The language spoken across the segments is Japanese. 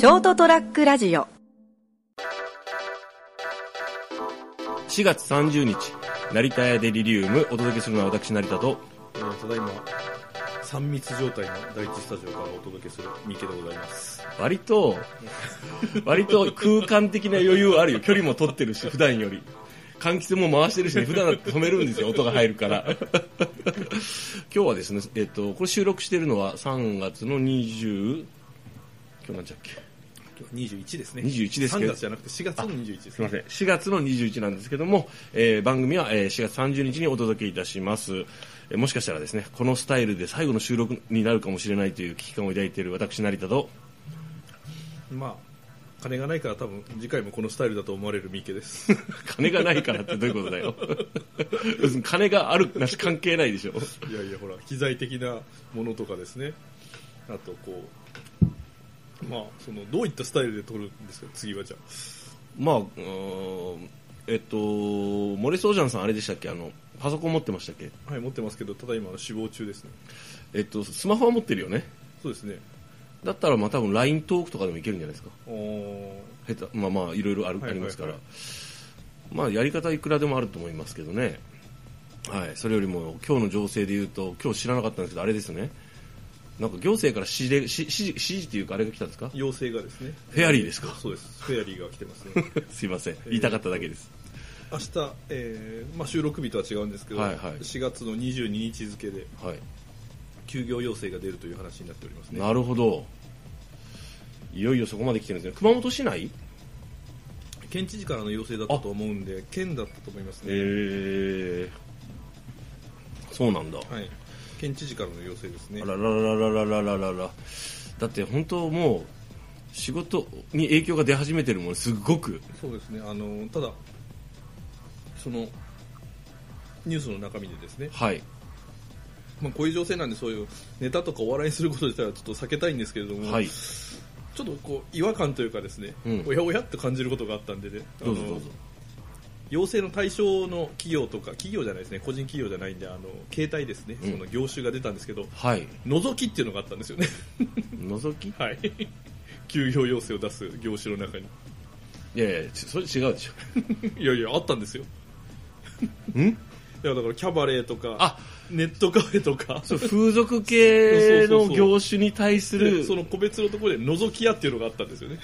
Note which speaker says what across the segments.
Speaker 1: ショートトラックラジオ。
Speaker 2: 4月30日成田屋デリリウムお届けするのは私成田と。
Speaker 3: えーただいま3密状態の第一スタジオからお届けする三池でございます。
Speaker 2: 割と割と空間的な余裕あるよ。距離も取ってるし普段より。換気扇も回してるし、普段だって止めるんですよ音が入るから。今日はですねえっとこれ収録してるのは3月の20今日なんちゃっけ？
Speaker 3: 今日21ですね。
Speaker 2: 21ですけど。
Speaker 3: 3月じゃなくて4月の21です
Speaker 2: すみません。4月の21なんですけども、えー番組は、えー4月30日にお届けいたします、えーもしかしたらですねこのスタイルで最後の収録になるかもしれないという危機感を抱いている私成田と
Speaker 3: まあ金がないから多分次回もこのスタイルだと思われる三池です。
Speaker 2: 金がないからってどういうことだよ。金があるなし関係ないでしょ。
Speaker 3: いやいやほら機材的なものとかですね。あとこうまあそのどういったスタイルで撮るんですか？次はじゃ
Speaker 2: まあうーんえっとモレソージャンさんあれでしたっけ？あのパソコン持ってましたっけ？
Speaker 3: あはい持ってますけどただ今死亡中ですね。
Speaker 2: えっとスマホは持ってるよね。
Speaker 3: そうですね。
Speaker 2: だったらまあ多分 LINE トークとかでもいけるんじゃないですか。
Speaker 3: おー。
Speaker 2: 下手まあまあいろいろある、
Speaker 3: はい
Speaker 2: ありますから、
Speaker 3: はい
Speaker 2: まあやり方はいくらでもあると思いますけどね。はいそれよりも今日の情勢で言うと今日知らなかったんですけどあれですねなんか行政から指令し指示指示っていうかあれが来たんですか？
Speaker 3: 要請がですね。
Speaker 2: フェアリーですか？
Speaker 3: そうです。フェアリーが来てますね。
Speaker 2: すいません。言いたかっただけです、
Speaker 3: 明日、えーまあ、収録日とは違うんですけど、
Speaker 2: はいはい。
Speaker 3: 4月の22日付で
Speaker 2: はい。
Speaker 3: 休業要請が出るという話になっておりますね。
Speaker 2: なるほど。いよいよそこまで来てるんですね。熊本市内？
Speaker 3: 県知事からの要請だったと思うんで県だったと思います
Speaker 2: え
Speaker 3: ね、
Speaker 2: ー、そうなんだ。
Speaker 3: はい、県知事からの要請ですね。
Speaker 2: あらららららららら。らだって本当もう仕事に影響が出始めてるもんすごく。
Speaker 3: そうですね。あのただそのニュースの中身でですね、
Speaker 2: はい。
Speaker 3: まあ、こういう情勢なんでそういうネタとかお笑いにすること自体はちょっと避けたいんですけれども、
Speaker 2: はい。
Speaker 3: ちょっとこう違和感というかですね、
Speaker 2: うん。
Speaker 3: おやおやって感じることがあったんでね。
Speaker 2: どうぞどうぞ
Speaker 3: 要請の対象の企業とか企業じゃないですね個人企業じゃないんであの携帯ですね、
Speaker 2: うん。
Speaker 3: その業種が出たんですけど
Speaker 2: はい。
Speaker 3: 覗きっていうのがあったんですよね。
Speaker 2: 覗き？
Speaker 3: はい。休業要請を出す業種の中に。
Speaker 2: いやいやちそれ違うでしょ。
Speaker 3: いやいやあったんですよ。
Speaker 2: ん？
Speaker 3: いやだからキャバレーとか
Speaker 2: あ！
Speaker 3: ネットカフェとか。
Speaker 2: そう風俗系の業種に対する
Speaker 3: でその個別のところで覗き屋っていうのがあったんですよね。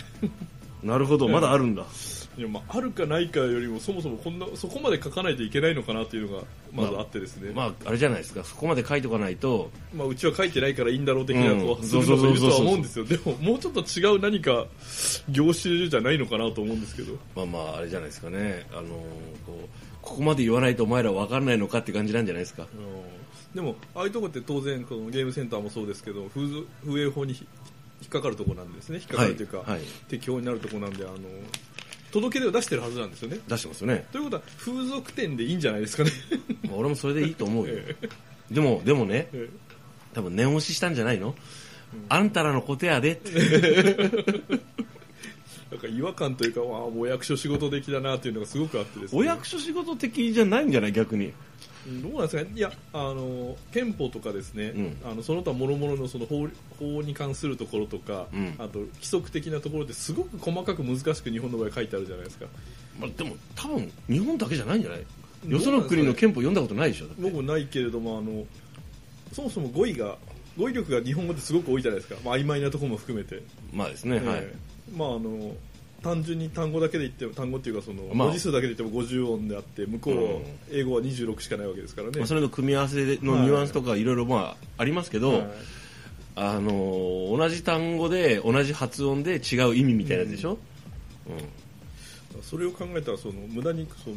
Speaker 2: なるほどまだあるんだ
Speaker 3: いやまああるかないかよりもそもそもこんなそこまで書かないといけないのかなっていうのがまずあってですね、まあ
Speaker 2: まああれじゃないですか。そこまで書いとかないと
Speaker 3: うちは書いてないからいいんだろう的なするとは思うんですよ。でももうちょっと違う何か業種じゃないのかなと思うんですけど。
Speaker 2: まあまああれじゃないですかね。あのこうここまで言わないとお前ら分かんないのかって感じなんじゃないですか。
Speaker 3: でもああいうとこって当然このゲームセンターもそうですけど風営法に引っかかるところなんですね。引っかかるというか、
Speaker 2: はいはい。
Speaker 3: 適用になるところなんであの届け出を出してるはずなんですよね。
Speaker 2: 出してますよね。
Speaker 3: ということは風俗店でいいんじゃないですかね。
Speaker 2: まあ俺もそれでいいと思うよ。
Speaker 3: え
Speaker 2: でもでもね
Speaker 3: え
Speaker 2: 多分念押ししたんじゃないの、あんたらのことやでって。
Speaker 3: なんか違和感というか、わあ、お役所仕事的だなっていうのがすごくあってですね。
Speaker 2: お役所仕事的じゃないんじゃない？逆に
Speaker 3: どうなんですか？ね。いや、あの、憲法とかですね、
Speaker 2: うん。
Speaker 3: あの、その他諸々のその法法に関するところとか、
Speaker 2: うん。
Speaker 3: あと規則的なところですごく細かく難しく日本の場合書いてあるじゃないですか。
Speaker 2: まあ、でも多分日本だけじゃないんじゃない？よその国の憲法読んだことないでしょ？
Speaker 3: 僕もないけれども、あの、そもそも語彙が、語彙力が日本語ってすごく多いじゃないですか。まあ、曖昧なところも含めて。
Speaker 2: まあですね、はい。
Speaker 3: ええ。まああの単純に単語だけで言っても単語っていうかその
Speaker 2: まあ。
Speaker 3: 文字数だけで言っても50音であって向こう英語は26しかないわけですからね、
Speaker 2: まあ、それの組み合わせのニュアンスとかい。ろいろまあありますけど、
Speaker 3: はい。
Speaker 2: あのー同じ単語で同じ発音で違う意味みたいなやつでしょ、うん。
Speaker 3: それを考えたらその無駄にその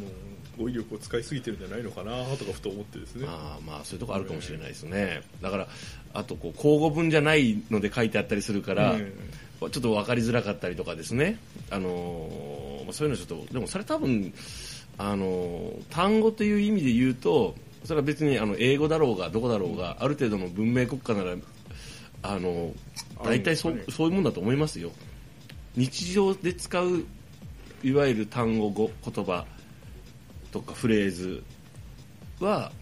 Speaker 3: 語彙力を使いすぎてるんじゃないのかなとかふと思ってですね。
Speaker 2: まあまあそういうとこあるかもしれないですね、だからあとこう口語文じゃないので書いてあったりするから、
Speaker 3: え
Speaker 2: ちょっと分かりづらかったりとかですね、あのそういうのちょっとでもそれ多分、あのー単語という意味で言うとそれは別にあの英語だろうがどこだろうが、ある程度の文明国家ならあの大体そそういうもんだと思いますよ。日常で使ういわゆる単語語言葉とかフレーズは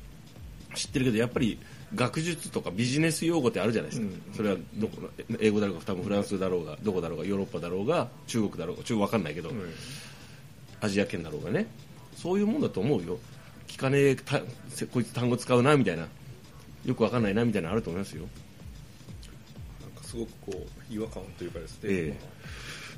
Speaker 2: 知ってるけどやっぱり学術とかビジネス用語ってあるじゃないですか、
Speaker 3: うん。
Speaker 2: それはどこの英語だろうが多分フランスだろうがどこだろうがヨーロッパだろうが中国だろうが中国わかんないけど、
Speaker 3: うん。
Speaker 2: アジア圏だろうがね。そういうもんだと思うよ。聞かねえこいつ単語使うなみたいな。よくわかんないなみたいなのあると思いますよ。
Speaker 3: なんかすごくこう違和感というかですね、
Speaker 2: ええ。
Speaker 3: まあ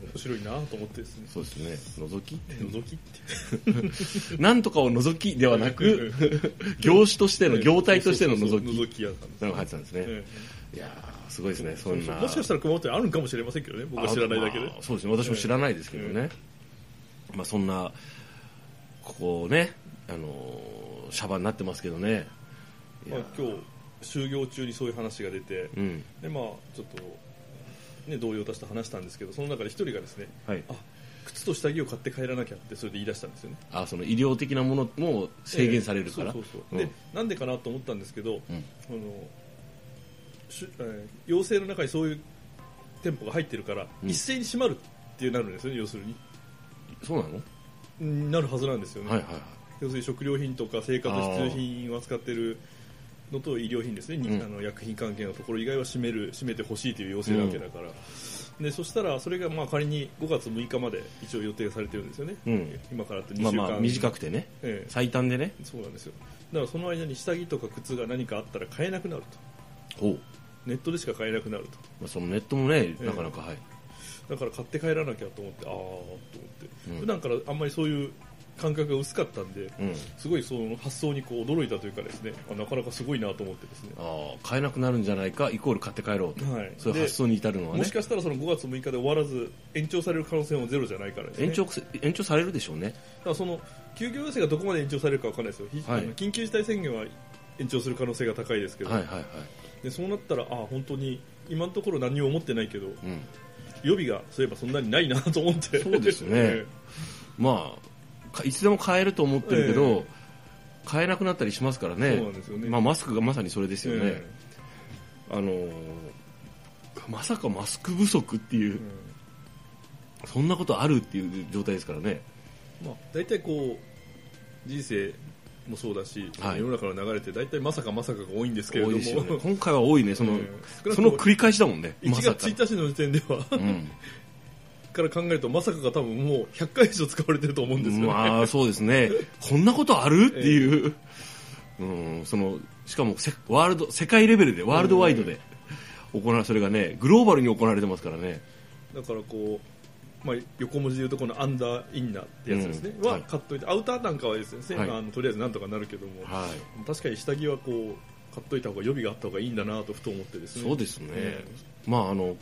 Speaker 3: 面白いなと思ってですね。
Speaker 2: そうですね。覗き？って
Speaker 3: 覗きって。
Speaker 2: なんとかを覗きではなく 業種としての業態としての覗き。
Speaker 3: 覗き屋さん。
Speaker 2: 入ってたんですね、
Speaker 3: え
Speaker 2: いやーすごいですね。そんな。
Speaker 3: もしかしたら熊本にあるんかもしれませんけどね。僕は知らないだけで、
Speaker 2: あまあそうですね。私も知らないですけどね、まあそんなここねあのーシャバになってますけどね。
Speaker 3: まあ、今日就業中にそういう話が出て、
Speaker 2: うん。
Speaker 3: でまあちょっとね同僚たちと話したんですけどその中で一人がですね
Speaker 2: はい。
Speaker 3: あ靴と下着を買って帰らなきゃってそれで言い出したんですよね。
Speaker 2: あその医療的なものも制限されるから、
Speaker 3: ええそうそうそう。
Speaker 2: うん。
Speaker 3: でなんでかなと思ったんですけど、
Speaker 2: うん。
Speaker 3: あのしえー要請の中にそういう店舗が入ってるから、
Speaker 2: うん。
Speaker 3: 一斉に閉まるっていうなるんですよね要するに。
Speaker 2: そうなの、
Speaker 3: うんなるはずなんですよね、
Speaker 2: はいはいはい。
Speaker 3: 要するに食料品とか生活必需品を扱ってるのと医療品ですね、に
Speaker 2: うん。
Speaker 3: あの薬品関係のところ以外は閉める閉めてほしいという要請なわけだから、でそしたらそれがまあ仮に5月6日まで一応予定されてるんですよね、
Speaker 2: うん。
Speaker 3: 今からあと2週間、
Speaker 2: まあまあ短くてね。
Speaker 3: ええ。
Speaker 2: 最短でね。
Speaker 3: そうなんですよ。だからその間に下着とか靴が何かあったら買えなくなると。ネットでしか買えなくなると。
Speaker 2: まあ、そのネットもね
Speaker 3: え
Speaker 2: なかなか、はい。
Speaker 3: だから買って帰らなきゃと思ってああと思って、
Speaker 2: うん。
Speaker 3: 普段からあんまりそういう感覚が薄かったんで、
Speaker 2: うん。
Speaker 3: すごいその発想にこう驚いたというかですねあなかなかすごいなと思ってですね。
Speaker 2: ああ買えなくなるんじゃないかイコール買って帰ろうと、
Speaker 3: はい。
Speaker 2: そういう発想に至るのはね。
Speaker 3: もしかしたらその5月6日で終わらず延長される可能性もゼロじゃないからですね。
Speaker 2: 延長延長されるでしょうね。
Speaker 3: だからその休業要請がどこまで延長されるかわかんないですよ、ひ
Speaker 2: はい。
Speaker 3: 緊急事態宣言は延長する可能性が高いですけど、
Speaker 2: はいはいはい。
Speaker 3: でそうなったらあ本当に今のところ何も思ってないけど
Speaker 2: うん。
Speaker 3: 予備がそういえばそんなにないなと思って。
Speaker 2: そうですね。まあかいつでも買えると思ってるけど、
Speaker 3: え
Speaker 2: 買えなくなったりしますからね。
Speaker 3: ね。
Speaker 2: まあ、マスクがまさにそれですよね、
Speaker 3: え
Speaker 2: あのーまさかマスク不足っていう、
Speaker 3: うん。
Speaker 2: そんなことあるっていう状態ですからね。
Speaker 3: まあ、大体こう人生もそうだし、
Speaker 2: はい。
Speaker 3: 世の中の流れって大体まさかまさかが多いんですけれども。
Speaker 2: ね。今回は多いね。その,
Speaker 3: ええ。
Speaker 2: その繰り返しだもんね。
Speaker 3: 1
Speaker 2: まさか
Speaker 3: 月1日の時点では。
Speaker 2: うん
Speaker 3: から考えるとまさかが多分もう100回以上使われてると思うんですよね、
Speaker 2: まあそうですね。こんなことある？っていう、うん、そのしかもせワールド世界レベルでワールドワイドで行われそれがねグローバルに行われてますからね。
Speaker 3: だからこう、まあ、横文字で言うとこのアンダーインナーってやつですね、は
Speaker 2: うんはい。
Speaker 3: 買っといてアウターなんかはですね、
Speaker 2: はい。
Speaker 3: あのとりあえずなんとかなるけども、
Speaker 2: はい。
Speaker 3: 確かに下着はこう買っといた方が予備があった方がいいんだなとふと思ってですね。
Speaker 2: そうですね、
Speaker 3: え。
Speaker 2: まああの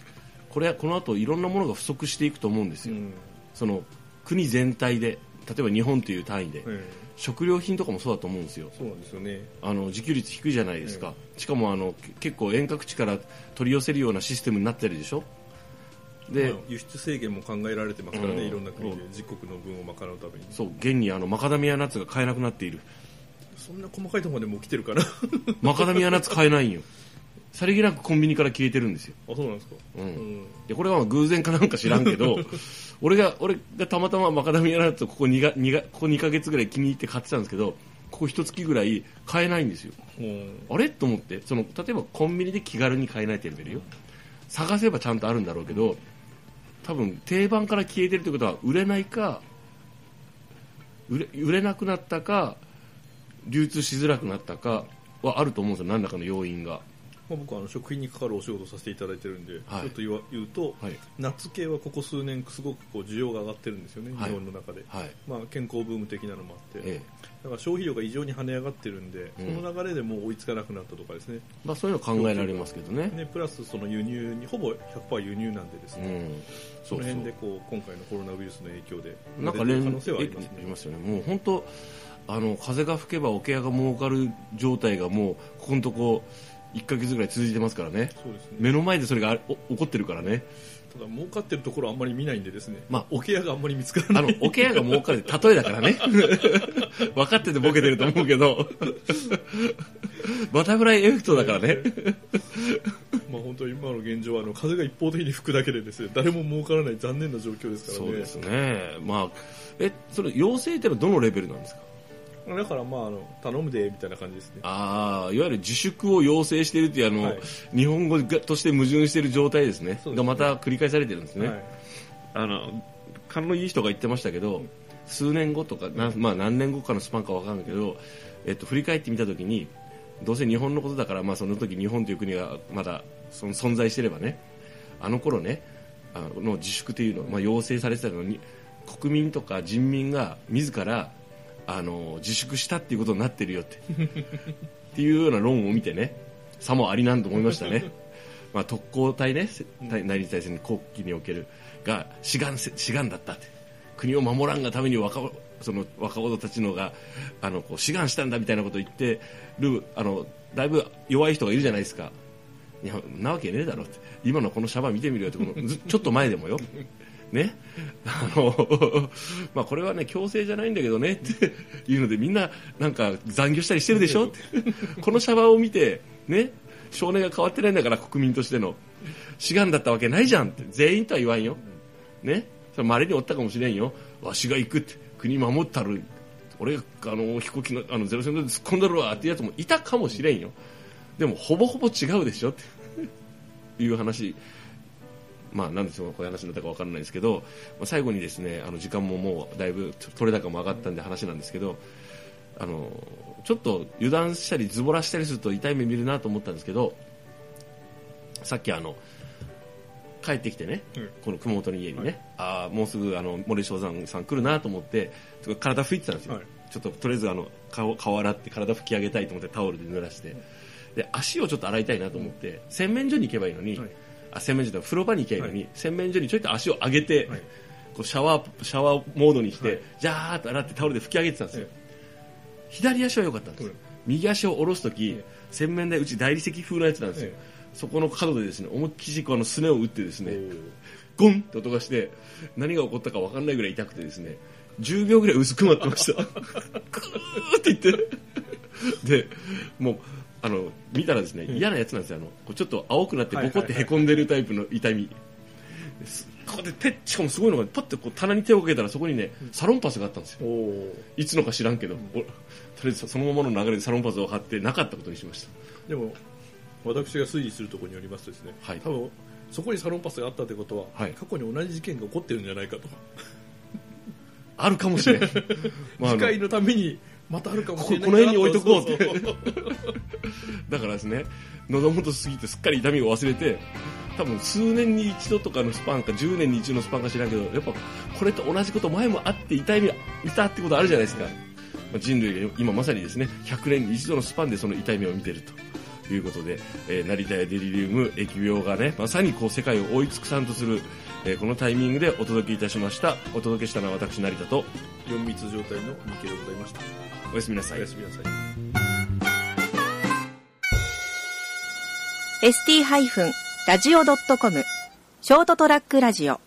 Speaker 2: これこの後いろんなものが不足していくと思うんですよ、
Speaker 3: えうん。
Speaker 2: その国全体で例えば日本という単位で、
Speaker 3: ええ。
Speaker 2: 食料品とかもそうだと思うんですよ。
Speaker 3: そうなんですよね。
Speaker 2: あの自給率低いじゃないですか、しかもあのけ結構遠隔地から取り寄せるようなシステムになってるでしょ。で、
Speaker 3: まあ輸出制限も考えられてますからね、
Speaker 2: うん。
Speaker 3: いろんな国で。
Speaker 2: うん。
Speaker 3: 自国の分を賄うために。
Speaker 2: そう現にあのマカダミアナッツが買えなくなっている。
Speaker 3: そんな細かいところまでもう来てるから。あ
Speaker 2: マカダミアナッツ買えないんよさりげなくコンビニから消えてるんですよ。
Speaker 3: そうなんですか。
Speaker 2: うん。
Speaker 3: うん。
Speaker 2: でこれは偶然かなんか知らんけど 俺が俺がたまたまマカダミアナッツをここ 2, が2がここ2ヶ月ぐらい気に入って買ってたんですけどここ一月ぐらい買えないんですよ。
Speaker 3: うん。
Speaker 2: あれ？と思って。その例えばコンビニで気軽に買えないってレベルよ。探せばちゃんとあるんだろうけど多分定番から消えてるってことは売れないか売れ売れなくなったか流通しづらくなったかはあると思うんですよ。何らかの要因が
Speaker 3: まあ、僕はあの食品に関わるお仕事をさせていただいてるんで、
Speaker 2: はい。
Speaker 3: ちょっと言わ言うと、
Speaker 2: はい。
Speaker 3: ナッツ系はここ数年すごくこう需要が上がってるんですよね、
Speaker 2: はい。
Speaker 3: 日本の中で、
Speaker 2: はい。
Speaker 3: まあ、健康ブーム的なのもあって、
Speaker 2: ええ。
Speaker 3: だから消費量が異常に跳ね上がってるんで、
Speaker 2: うん。
Speaker 3: その流れでもう追いつかなくなったとかですね。
Speaker 2: まあ、そういうの考えられますけどね。
Speaker 3: ねプラスその輸入にほぼ100%輸入なんでですね、
Speaker 2: うん。
Speaker 3: その辺でこう今回のコロナウイルスの影響で
Speaker 2: なんか連
Speaker 3: 出てる可能性はありますね。
Speaker 2: えありますよね。もう本当あの風が吹けば桶屋が儲かる状態がもうここのとこ1ヶ月ぐらい続いてますからね
Speaker 3: そうですね
Speaker 2: 目の前でそれが起こってるからね
Speaker 3: ただ儲かってるところはあんまり見ないんでですね、
Speaker 2: まあ
Speaker 3: おケアがあんまり見つからない
Speaker 2: あの、桶屋が儲かる例えだからね。分かっててボケてると思うけど。バタフライエフェクトだからね。
Speaker 3: まあ本当に今の現状はあの風が一方的に吹くだけでですね誰も儲からない残念な状況ですからね
Speaker 2: そうですね。まあ、え、それ、要請ってのはどのレベルなんですか？
Speaker 3: だからまああの頼むでみたいな感じですね。
Speaker 2: ああいわゆる自粛を要請しているというあの、
Speaker 3: はい。
Speaker 2: 日本語がとして矛盾している状態ですね。
Speaker 3: ですね。
Speaker 2: がまた繰り返されてるんですね、
Speaker 3: はい。
Speaker 2: あの勘のいい人が言ってましたけど、数年後とかな、まあ、何年後かのスパンかわかんないけど、えっと、振り返ってみたときにどうせ日本のことだから、まあ、その時日本という国がまだその存在してればねあの頃ねあの自粛というのを、まあ、要請されてたのに国民とか人民が自らあの自粛したっていうことになってるよって。っていうような論を見てねさもありなんと思いましたね。まあ、特攻隊ね、せ第二次大戦の後期におけるが志願志願だったって。国を守らんがために若者その若者たちのがあのこう志願したんだみたいなことを言ってるあのだいぶ弱い人がいるじゃないですか。いやなわけねえだろって。今のこのシャバ見てみるよってこのちょっと前でもよ。ね。あの まあこれはね強制じゃないんだけどねっていうのでみんななんか残業したりしてるでしょ？って。このシャバを見てね少年が変わってないんだから国民としての。志願だったわけないじゃんって。全員とは言わんよ。ね。それ稀におったかもしれんよ。わしが行くって。国守ったる。俺があの飛行機のあのゼロ戦で突っ込んだるわってやつもいたかもしれんよ。でもほぼほぼ違うでしょ？って。いう話。まあなんでそのこういう話になったかわからないですけど、まあ、最後にですねあの時間ももうだいぶ取れ高も上がったんで話なんですけどあのちょっと油断したりズボラしたりすると痛い目見るなと思ったんですけどさっきあの帰ってきてね、
Speaker 3: うん。
Speaker 2: この熊本の家にね、ああもうすぐあの森正山さん来るなと思って体拭いてたんですよ、
Speaker 3: はい。
Speaker 2: ちょっととりあえずあの顔顔洗って体拭き上げたいと思ってタオルで濡らして、で足をちょっと洗いたいなと思って、洗面所に行けばいいのに、
Speaker 3: はい
Speaker 2: あ洗面所で風呂場に行けばいいのに、洗面所にちょいと足を上げて、
Speaker 3: はい。
Speaker 2: こうシャワーシャワーモードにして、
Speaker 3: はい。
Speaker 2: ジャーッと洗ってタオルで拭き上げてたんですよ、
Speaker 3: はい
Speaker 2: 左足は良かったんです、
Speaker 3: はい。
Speaker 2: 右足を下ろす時、
Speaker 3: はい
Speaker 2: 洗面台うち大理石風のやつなんですよ、
Speaker 3: はい
Speaker 2: そこの角でですね思いっきりこのすねを打ってですね、ゴンって音がして何が起こったか分かんないぐらい痛くてですね10秒ぐらい薄くまってました。クーって言って。でもうあの見たらですね嫌なやつなんですよ。あのこうちょっと青くなってボコってへこんでるタイプの痛みですここで手しかもすごいのがパッてこう棚に手をかけたらそこにねサロンパスがあったんですよ。いつのか知らんけど、おとりあえずそのままの流れでサロンパスを貼ってなかったことにしました。
Speaker 3: でも私が推理するところによりますとですね、
Speaker 2: はい。
Speaker 3: 多分そこにサロンパスがあったということは、
Speaker 2: はい。
Speaker 3: 過去に同じ事件が起こってるんじゃないかと、
Speaker 2: あるかもしれん、まああの
Speaker 3: 次回のためにまたあるかもしれない
Speaker 2: ここの辺に置いとこうって。
Speaker 3: そそそう
Speaker 2: だからですね喉元過ぎてすっかり痛みを忘れて多分数年に一度とかのスパンか10年に一度のスパンか知らんけどやっぱこれと同じこと前もあって痛み見たってことあるじゃないですか、まあ人類が今まさにですね100年に一度のスパンでその痛みを見てると。いうことで、えー成田やデリリウム疫病がねまさにこう世界を追い尽くさんとする、えーこのタイミングでお届けいたしました。お届けしたのは私成田と
Speaker 3: 4密状態のミケでございました
Speaker 2: おやすみなさい。
Speaker 3: おやすみなさい。
Speaker 1: ST-radio.com ショートトラックラジオ。